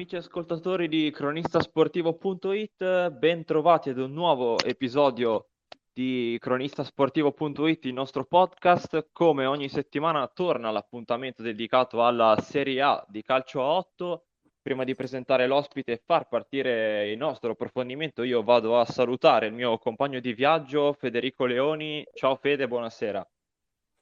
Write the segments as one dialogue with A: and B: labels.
A: Amici ascoltatori di cronistasportivo.it, ben trovati ad un nuovo episodio di cronistasportivo.it, il nostro podcast. Come ogni settimana torna l'appuntamento dedicato alla Serie A di calcio a 8. Prima di presentare l'ospite e far partire il nostro approfondimento, io vado a salutare il mio compagno di viaggio Federico Leoni. Ciao Fede, buonasera.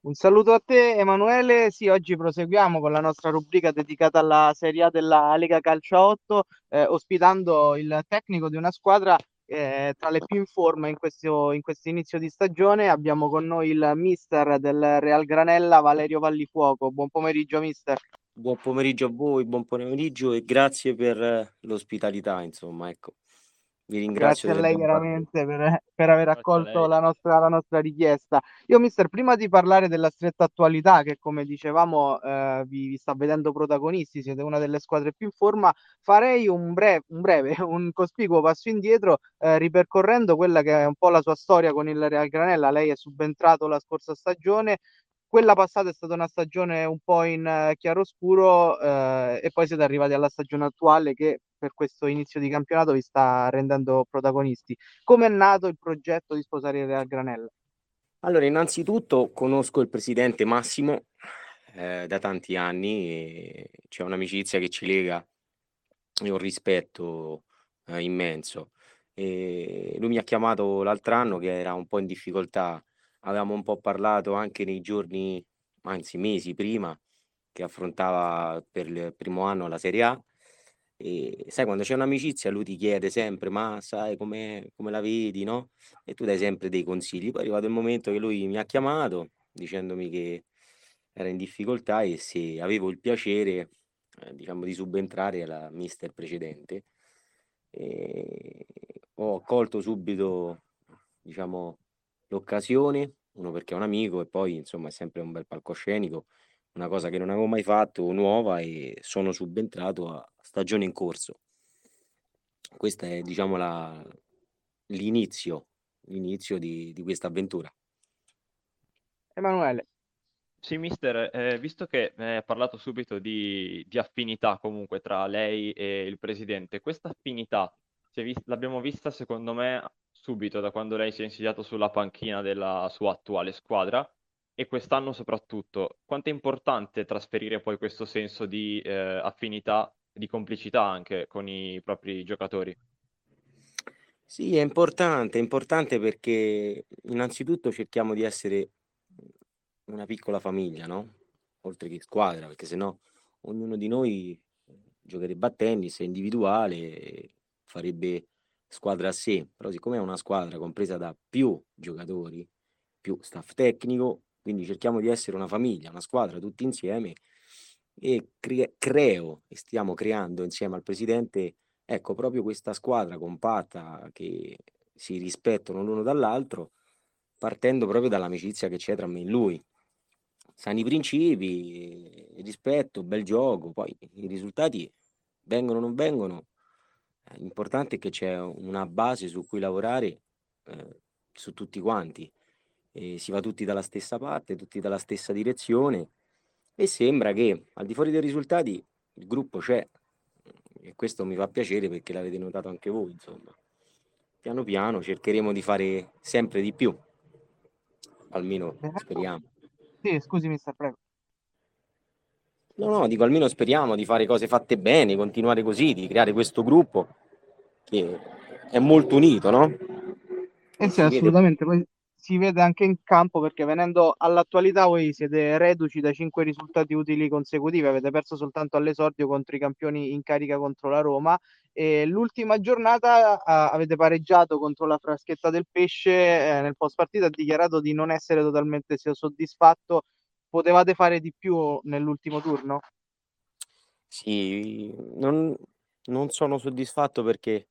B: Un saluto a te Emanuele, sì, oggi proseguiamo con la nostra rubrica dedicata alla Serie A della Lega Calcio 8, eh, ospitando il tecnico di una squadra eh, tra le più in forma in questo, in questo inizio di stagione. Abbiamo con noi il mister del Real Granella, Valerio Vallifuoco. Buon pomeriggio mister.
C: Buon pomeriggio a voi, buon pomeriggio e grazie per l'ospitalità, insomma, ecco. Vi ringrazio.
B: Grazie a lei veramente per, per, aver accolto la nostra, la nostra, richiesta. Io, mister, prima di parlare della stretta attualità, che come dicevamo eh, vi, vi, sta vedendo protagonisti, siete una delle squadre più in forma, farei un breve, un, breve, un cospicuo passo indietro, eh, ripercorrendo quella che è un po' la sua storia con il Real Granella. Lei è subentrato la scorsa stagione, quella passata è stata una stagione un po' in uh, chiaroscuro eh, e poi siete arrivati alla stagione attuale che per questo inizio di campionato vi sta rendendo protagonisti. Come è nato il progetto di sposare il Real Granella?
C: Allora, innanzitutto conosco il presidente Massimo eh, da tanti anni, c'è un'amicizia che ci lega e un rispetto eh, immenso. E lui mi ha chiamato l'altro anno che era un po' in difficoltà, avevamo un po' parlato anche nei giorni, anzi mesi prima, che affrontava per il primo anno la Serie A e sai, quando c'è un'amicizia, lui ti chiede sempre: Ma sai come, come la vedi, no? E tu dai sempre dei consigli. Poi è arrivato il momento che lui mi ha chiamato dicendomi che era in difficoltà e se avevo il piacere, eh, diciamo, di subentrare alla mister precedente. E ho colto subito, diciamo, l'occasione, uno perché è un amico e poi, insomma, è sempre un bel palcoscenico una cosa che non avevo mai fatto, nuova e sono subentrato a stagione in corso. Questo è, diciamo, la, l'inizio, l'inizio di, di questa avventura.
B: Emanuele.
A: Sì, mister, eh, visto che eh, ha parlato subito di, di, affinità comunque tra lei e il presidente, questa affinità vis- l'abbiamo vista secondo me subito da quando lei si è insediato sulla panchina della sua attuale squadra e quest'anno soprattutto, quanto è importante trasferire poi questo senso di eh, affinità, di complicità anche con i propri giocatori?
C: Sì, è importante, è importante perché innanzitutto cerchiamo di essere una piccola famiglia, no? Oltre che squadra, perché sennò ognuno di noi giocherebbe a tennis, è individuale, farebbe squadra a sé, però siccome è una squadra compresa da più giocatori, più staff tecnico, quindi cerchiamo di essere una famiglia, una squadra tutti insieme e cre- creo e stiamo creando insieme al presidente, ecco, proprio questa squadra compatta che si rispettano l'uno dall'altro, partendo proprio dall'amicizia che c'è tra me e lui. Sani principi, rispetto, bel gioco, poi i risultati vengono o non vengono. L'importante è che c'è una base su cui lavorare eh, su tutti quanti e si va tutti dalla stessa parte, tutti dalla stessa direzione e sembra che al di fuori dei risultati il gruppo c'è e questo mi fa piacere perché l'avete notato anche voi, insomma. Piano piano cercheremo di fare sempre di più, almeno speriamo.
B: Sì, scusi mister, prego.
C: No, no, dico almeno speriamo di fare cose fatte bene, continuare così, di creare questo gruppo che è molto unito, no?
B: Eh sì, assolutamente. Poi si vede anche in campo perché venendo all'attualità voi siete reduci da cinque risultati utili consecutivi, avete perso soltanto all'esordio contro i campioni in carica contro la Roma e l'ultima giornata a, avete pareggiato contro la Fraschetta del Pesce, eh, nel post partita ha dichiarato di non essere totalmente soddisfatto, potevate fare di più nell'ultimo turno?
C: Sì, non, non sono soddisfatto perché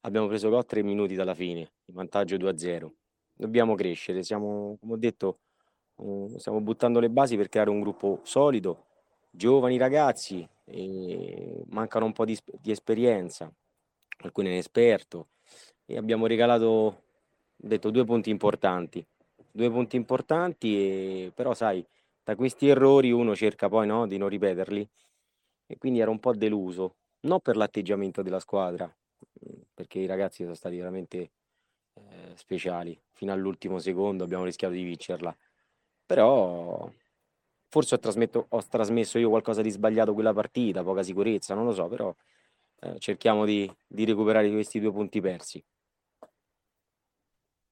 C: abbiamo preso gol tre minuti dalla fine, il vantaggio 2-0 dobbiamo crescere, siamo, come ho detto, stiamo buttando le basi per creare un gruppo solido, giovani ragazzi, mancano un po' di, di esperienza, qualcuno è esperto e abbiamo regalato, detto, due punti importanti, due punti importanti, e, però sai, da questi errori uno cerca poi no, di non ripeterli e quindi ero un po' deluso, non per l'atteggiamento della squadra, mm, perché i ragazzi sono stati veramente eh, speciali. Fino all'ultimo secondo abbiamo rischiato di vincerla. Però forse ho, ho, trasmesso io qualcosa di sbagliato quella partita, poca sicurezza, non lo so, però eh, cerchiamo di, di, recuperare questi due punti persi.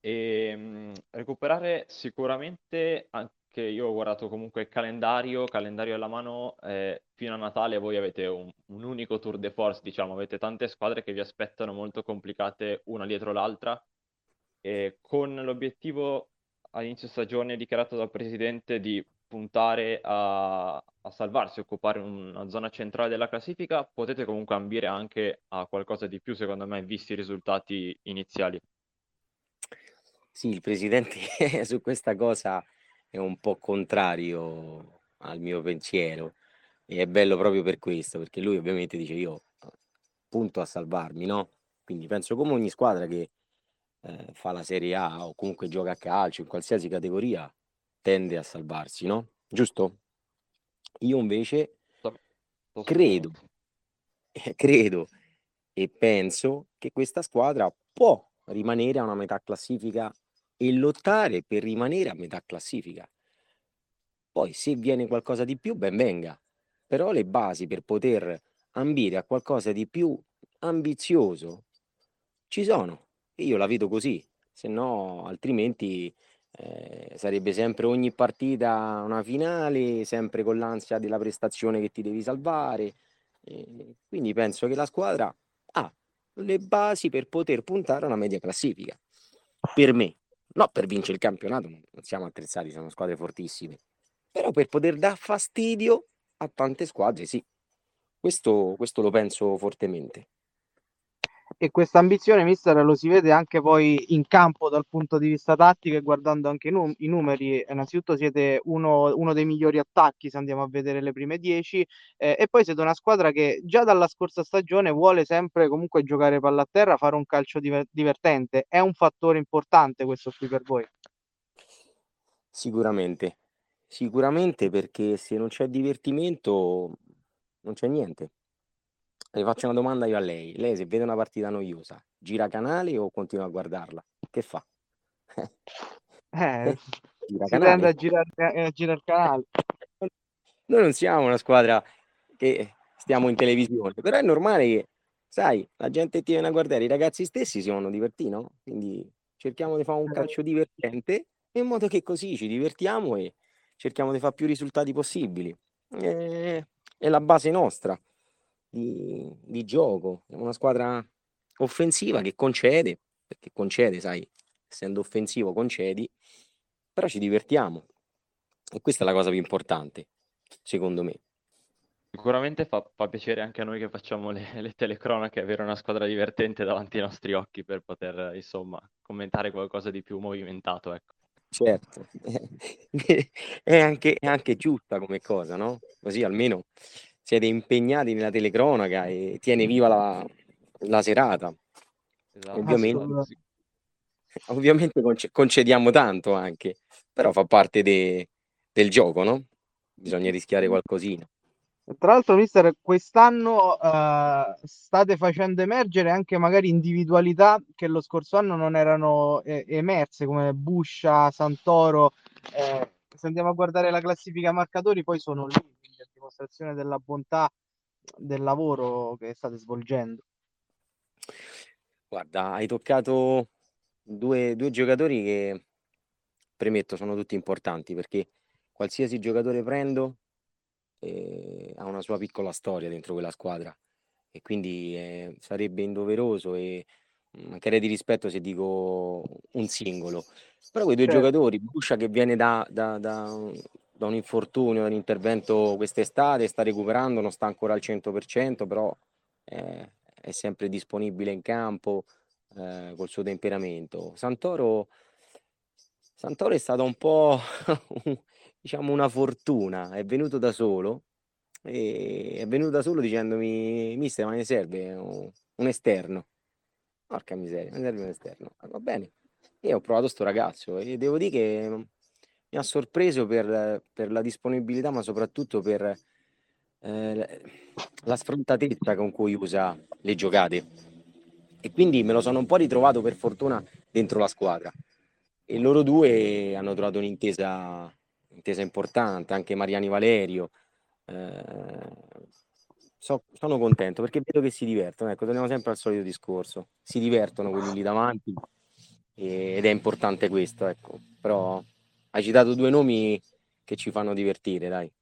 A: E, mh, recuperare sicuramente anche io ho guardato comunque calendario, calendario alla mano, eh, fino a Natale voi avete un, un, unico tour de force, diciamo, avete tante squadre che vi aspettano molto complicate una dietro l'altra e con l'obiettivo all'inizio stagione dichiarato dal presidente di puntare a, a salvarsi, occupare una zona centrale della classifica, potete comunque ambire anche a qualcosa di più, secondo me, visti i risultati iniziali.
C: Sì, il presidente su questa cosa è un po' contrario al mio pensiero e è bello proprio per questo, perché lui ovviamente dice io punto a salvarmi, no? Quindi penso come ogni squadra che eh, fa la Serie A o comunque gioca a calcio in qualsiasi categoria tende a salvarsi, no? Giusto? Io invece credo, credo e penso che questa squadra può rimanere a una metà classifica e lottare per rimanere a metà classifica. Poi se viene qualcosa di più, ben venga, però le basi per poter ambire a qualcosa di più ambizioso ci sono e io la vedo così, se no altrimenti eh, sarebbe sempre ogni partita una finale, sempre con l'ansia della prestazione che ti devi salvare. Eh, quindi penso che la squadra ha le basi per poter puntare a una media classifica. Per me, no per vincere il campionato, non siamo attrezzati, siamo squadre fortissime, però per poter dar fastidio a tante squadre, sì. Questo, questo lo penso fortemente
B: e questa ambizione, mister, lo si vede anche poi in campo dal punto di vista tattico e guardando anche i, num- i numeri. Innanzitutto siete uno, uno, dei migliori attacchi se andiamo a vedere le prime dieci eh, e poi siete una squadra che già dalla scorsa stagione vuole sempre comunque giocare palla a terra, fare un calcio diver- divertente. È un fattore importante questo qui per voi?
C: Sicuramente, sicuramente perché se non c'è divertimento non c'è niente. Le faccio una domanda io a lei. Lei se vede una partita noiosa, gira canale o continua a guardarla? Che fa?
B: Eh, gira si tende a girare, eh, a girare il canale.
C: Noi non siamo una squadra che stiamo in televisione, però è normale che, sai, la gente ti viene a guardare, i ragazzi stessi si vanno divertire, no? Quindi cerchiamo di fare un certo. calcio divertente in modo che così ci divertiamo e cerchiamo di fare più risultati possibili. E, è la base nostra di, di gioco, è una squadra offensiva che concede, perché concede, sai, essendo offensivo concedi, però ci divertiamo. E questa è la cosa più importante, secondo me.
A: Sicuramente fa, fa piacere anche a noi che facciamo le, le, telecronache avere una squadra divertente davanti ai nostri occhi per poter, insomma, commentare qualcosa di più movimentato, ecco.
C: Certo, è anche, è anche giusta come cosa, no? Così almeno siete impegnati nella telecronaca e tiene viva la, la serata. Esatto. Ovviamente, ovviamente concediamo tanto anche, però fa parte de, del gioco, no? Bisogna rischiare qualcosina.
B: Tra l'altro, mister, quest'anno uh, state facendo emergere anche magari individualità che lo scorso anno non erano eh, emerse, come Buscia, Santoro. Eh, se andiamo a guardare la classifica marcatori, poi sono lì dimostrazione della bontà del lavoro che state svolgendo.
C: Guarda, hai toccato due, due giocatori che premetto sono tutti importanti perché qualsiasi giocatore prendo eh, ha una sua piccola storia dentro quella squadra e quindi eh, sarebbe indoveroso e mancherei di rispetto se dico un singolo. Però quei due certo. giocatori, Buscia che viene da, da, da, da un infortunio, da un intervento quest'estate, sta recuperando, non sta ancora al 100%, però eh, è sempre disponibile in campo eh, col suo temperamento. Santoro, Santoro è stato un po' diciamo una fortuna, è venuto da solo e è venuto da solo dicendomi mister ma ne serve un, esterno? Porca miseria, ne serve un esterno. Va bene. E ho provato sto ragazzo e devo dire che mi ha sorpreso per, per la disponibilità, ma soprattutto per, eh, la sfrontatezza con cui usa le giocate. E quindi me lo sono un po' ritrovato per fortuna dentro la squadra. E loro due hanno trovato un'intesa, importante, anche Mariani Valerio. Eh, so, sono contento perché vedo che si divertono, ecco, torniamo sempre al solito discorso, si divertono quelli lì davanti ed è importante questo, ecco, però hai citato due nomi che ci fanno divertire, dai.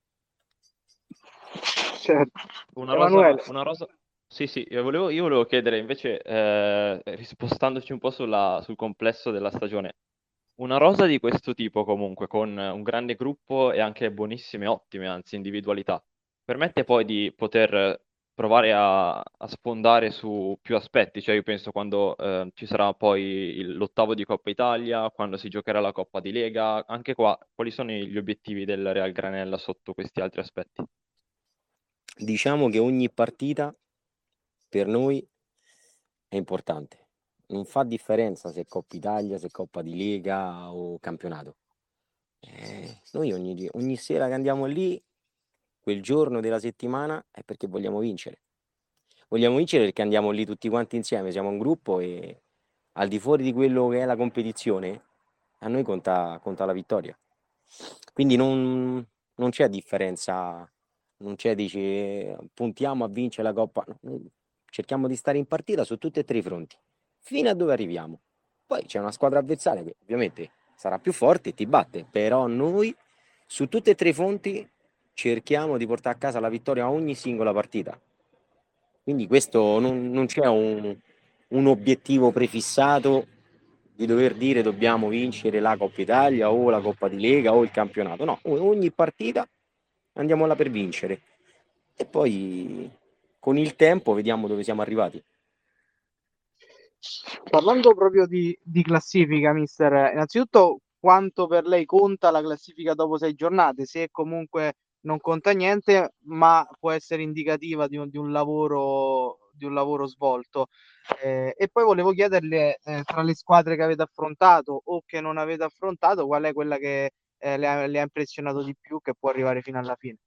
A: Certo. Una rosa, una rosa, sì, sì, io volevo, io volevo chiedere invece, eh, rispostandoci un po' sulla, sul complesso della stagione, una rosa di questo tipo comunque, con un grande gruppo e anche buonissime, ottime, anzi, individualità, permette poi di poter provare a, a sfondare su più aspetti, cioè io penso quando eh, ci sarà poi il- l'ottavo di Coppa Italia, quando si giocherà la Coppa di Lega, anche qua, quali sono gli obiettivi del Real Granella sotto questi altri aspetti?
C: Diciamo che ogni partita per noi è importante non fa differenza se Coppa Italia, se Coppa di Lega o campionato. Eh, noi ogni, ogni sera che andiamo lì, quel giorno della settimana, è perché vogliamo vincere. Vogliamo vincere perché andiamo lì tutti quanti insieme, siamo un gruppo e al di fuori di quello che è la competizione, a noi conta, conta la vittoria. Quindi non, non c'è differenza, non c'è, dice, puntiamo a vincere la Coppa. No, cerchiamo di stare in partita su tutti e tre i fronti fino a dove arriviamo. Poi c'è una squadra avversaria che ovviamente sarà più forte e ti batte, però noi su tutte e tre i fronti cerchiamo di portare a casa la vittoria a ogni singola partita. Quindi questo non, non c'è un, un obiettivo prefissato di dover dire dobbiamo vincere la Coppa Italia o la Coppa di Lega o il campionato. No, ogni partita andiamo là per vincere e poi con il tempo vediamo dove siamo arrivati.
B: Parlando proprio di, di classifica, mister, innanzitutto quanto per lei conta la classifica dopo sei giornate? Se comunque non conta niente, ma può essere indicativa di un, di un, lavoro, di un lavoro svolto. Eh, e poi volevo chiederle eh, tra le squadre che avete affrontato o che non avete affrontato, qual è quella che eh, le, ha, le, ha, impressionato di più, che può arrivare fino alla fine?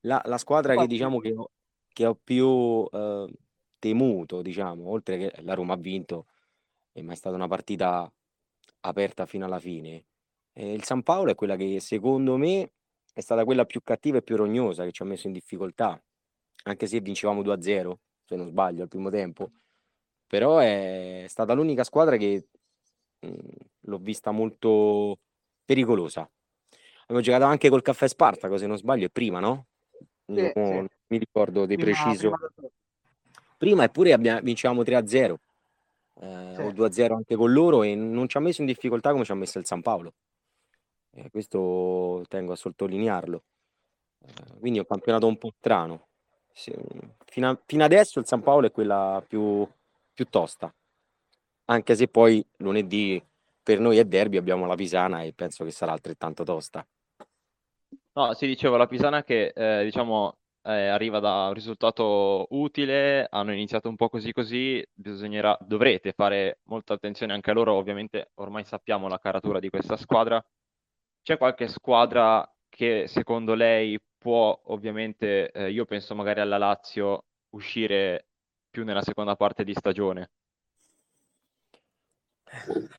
C: La, la squadra che diciamo che ho, che ho più eh, temuto, diciamo, oltre che la Roma ha vinto, è mai stata una partita aperta fino alla fine. E il San Paolo è quella che secondo me è stata quella più cattiva e più rognosa che ci ha messo in difficoltà, anche se vincevamo 2-0, se non sbaglio, al primo tempo. Però è stata l'unica squadra che mh, l'ho vista molto pericolosa. Abbiamo giocato anche col Caffè Spartaco, se non sbaglio, è prima, no? Sì, sì. mi ricordo di prima, preciso. Prima prima eppure abbiamo, vincevamo 3-0 eh, sì. o 2-0 anche con loro e non ci ha messo in difficoltà come ci ha messo il San Paolo. Eh, questo tengo a sottolinearlo. Eh, quindi è un campionato un po' strano. Fino, a, fino, adesso il San Paolo è quella più, più tosta, anche se poi lunedì per noi è derby, abbiamo la Pisana e penso che sarà altrettanto tosta.
A: No, si diceva la Pisana che eh, diciamo eh, arriva da un risultato utile, hanno iniziato un po' così così, bisognerà, dovrete fare molta attenzione anche a loro, ovviamente ormai sappiamo la caratura di questa squadra. C'è qualche squadra che secondo lei può, ovviamente, eh, io penso magari alla Lazio, uscire più nella seconda parte di stagione?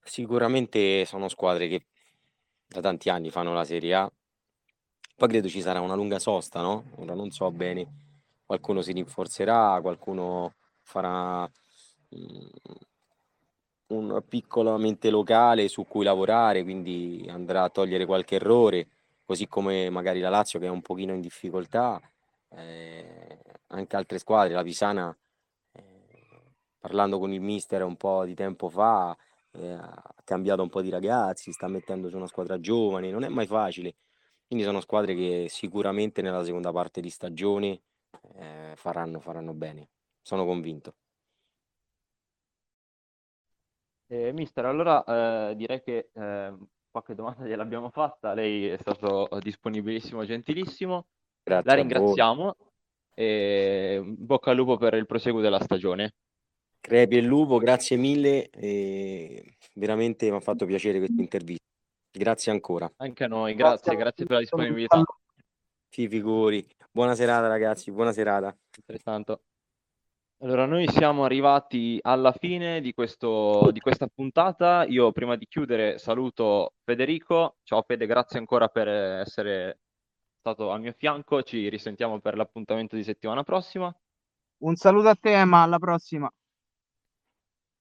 C: Sicuramente sono squadre che da tanti anni fanno la Serie A poi credo ci sarà una lunga sosta, no? Ora non so bene, qualcuno si rinforzerà, qualcuno farà un piccolo mente locale su cui lavorare, quindi andrà a togliere qualche errore, così come magari la Lazio che è un pochino in difficoltà, eh, anche altre squadre, la Pisana, eh, parlando con il mister un po' di tempo fa, eh, ha cambiato un po' di ragazzi, sta mettendo su una squadra giovane, non è mai facile quindi sono squadre che sicuramente nella seconda parte di stagione eh, faranno, faranno bene, sono convinto.
A: Eh, mister, allora eh, direi che eh, qualche domanda gliel'abbiamo fatta, lei è stato disponibilissimo, gentilissimo, Grazie la ringraziamo e bocca al lupo per il proseguo della stagione.
C: Crepi e lupo, grazie mille, veramente mi ha fatto piacere questa intervista. Grazie ancora.
A: Anche a noi, grazie, grazie per la disponibilità.
C: Ti figuri. Buona serata ragazzi, buona serata.
A: Altrettanto. Allora, noi siamo arrivati alla fine di, questo, di questa puntata. Io prima di chiudere saluto Federico. Ciao Fede, grazie ancora per essere stato al mio fianco. Ci risentiamo per l'appuntamento di settimana prossima.
B: Un saluto a te, Emma, alla prossima.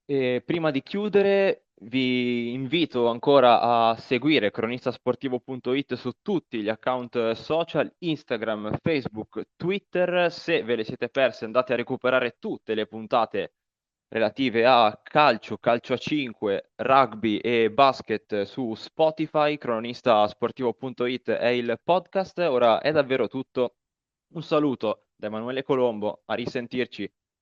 A: E prima di chiudere, vi invito ancora a seguire cronistasportivo.it su tutti gli account social, Instagram, Facebook, Twitter. Se ve le siete perse, andate a recuperare tutte le puntate relative a calcio, calcio a 5, rugby e basket su Spotify. Cronistasportivo.it è il podcast. Ora è davvero tutto. Un saluto da Emanuele Colombo, a risentirci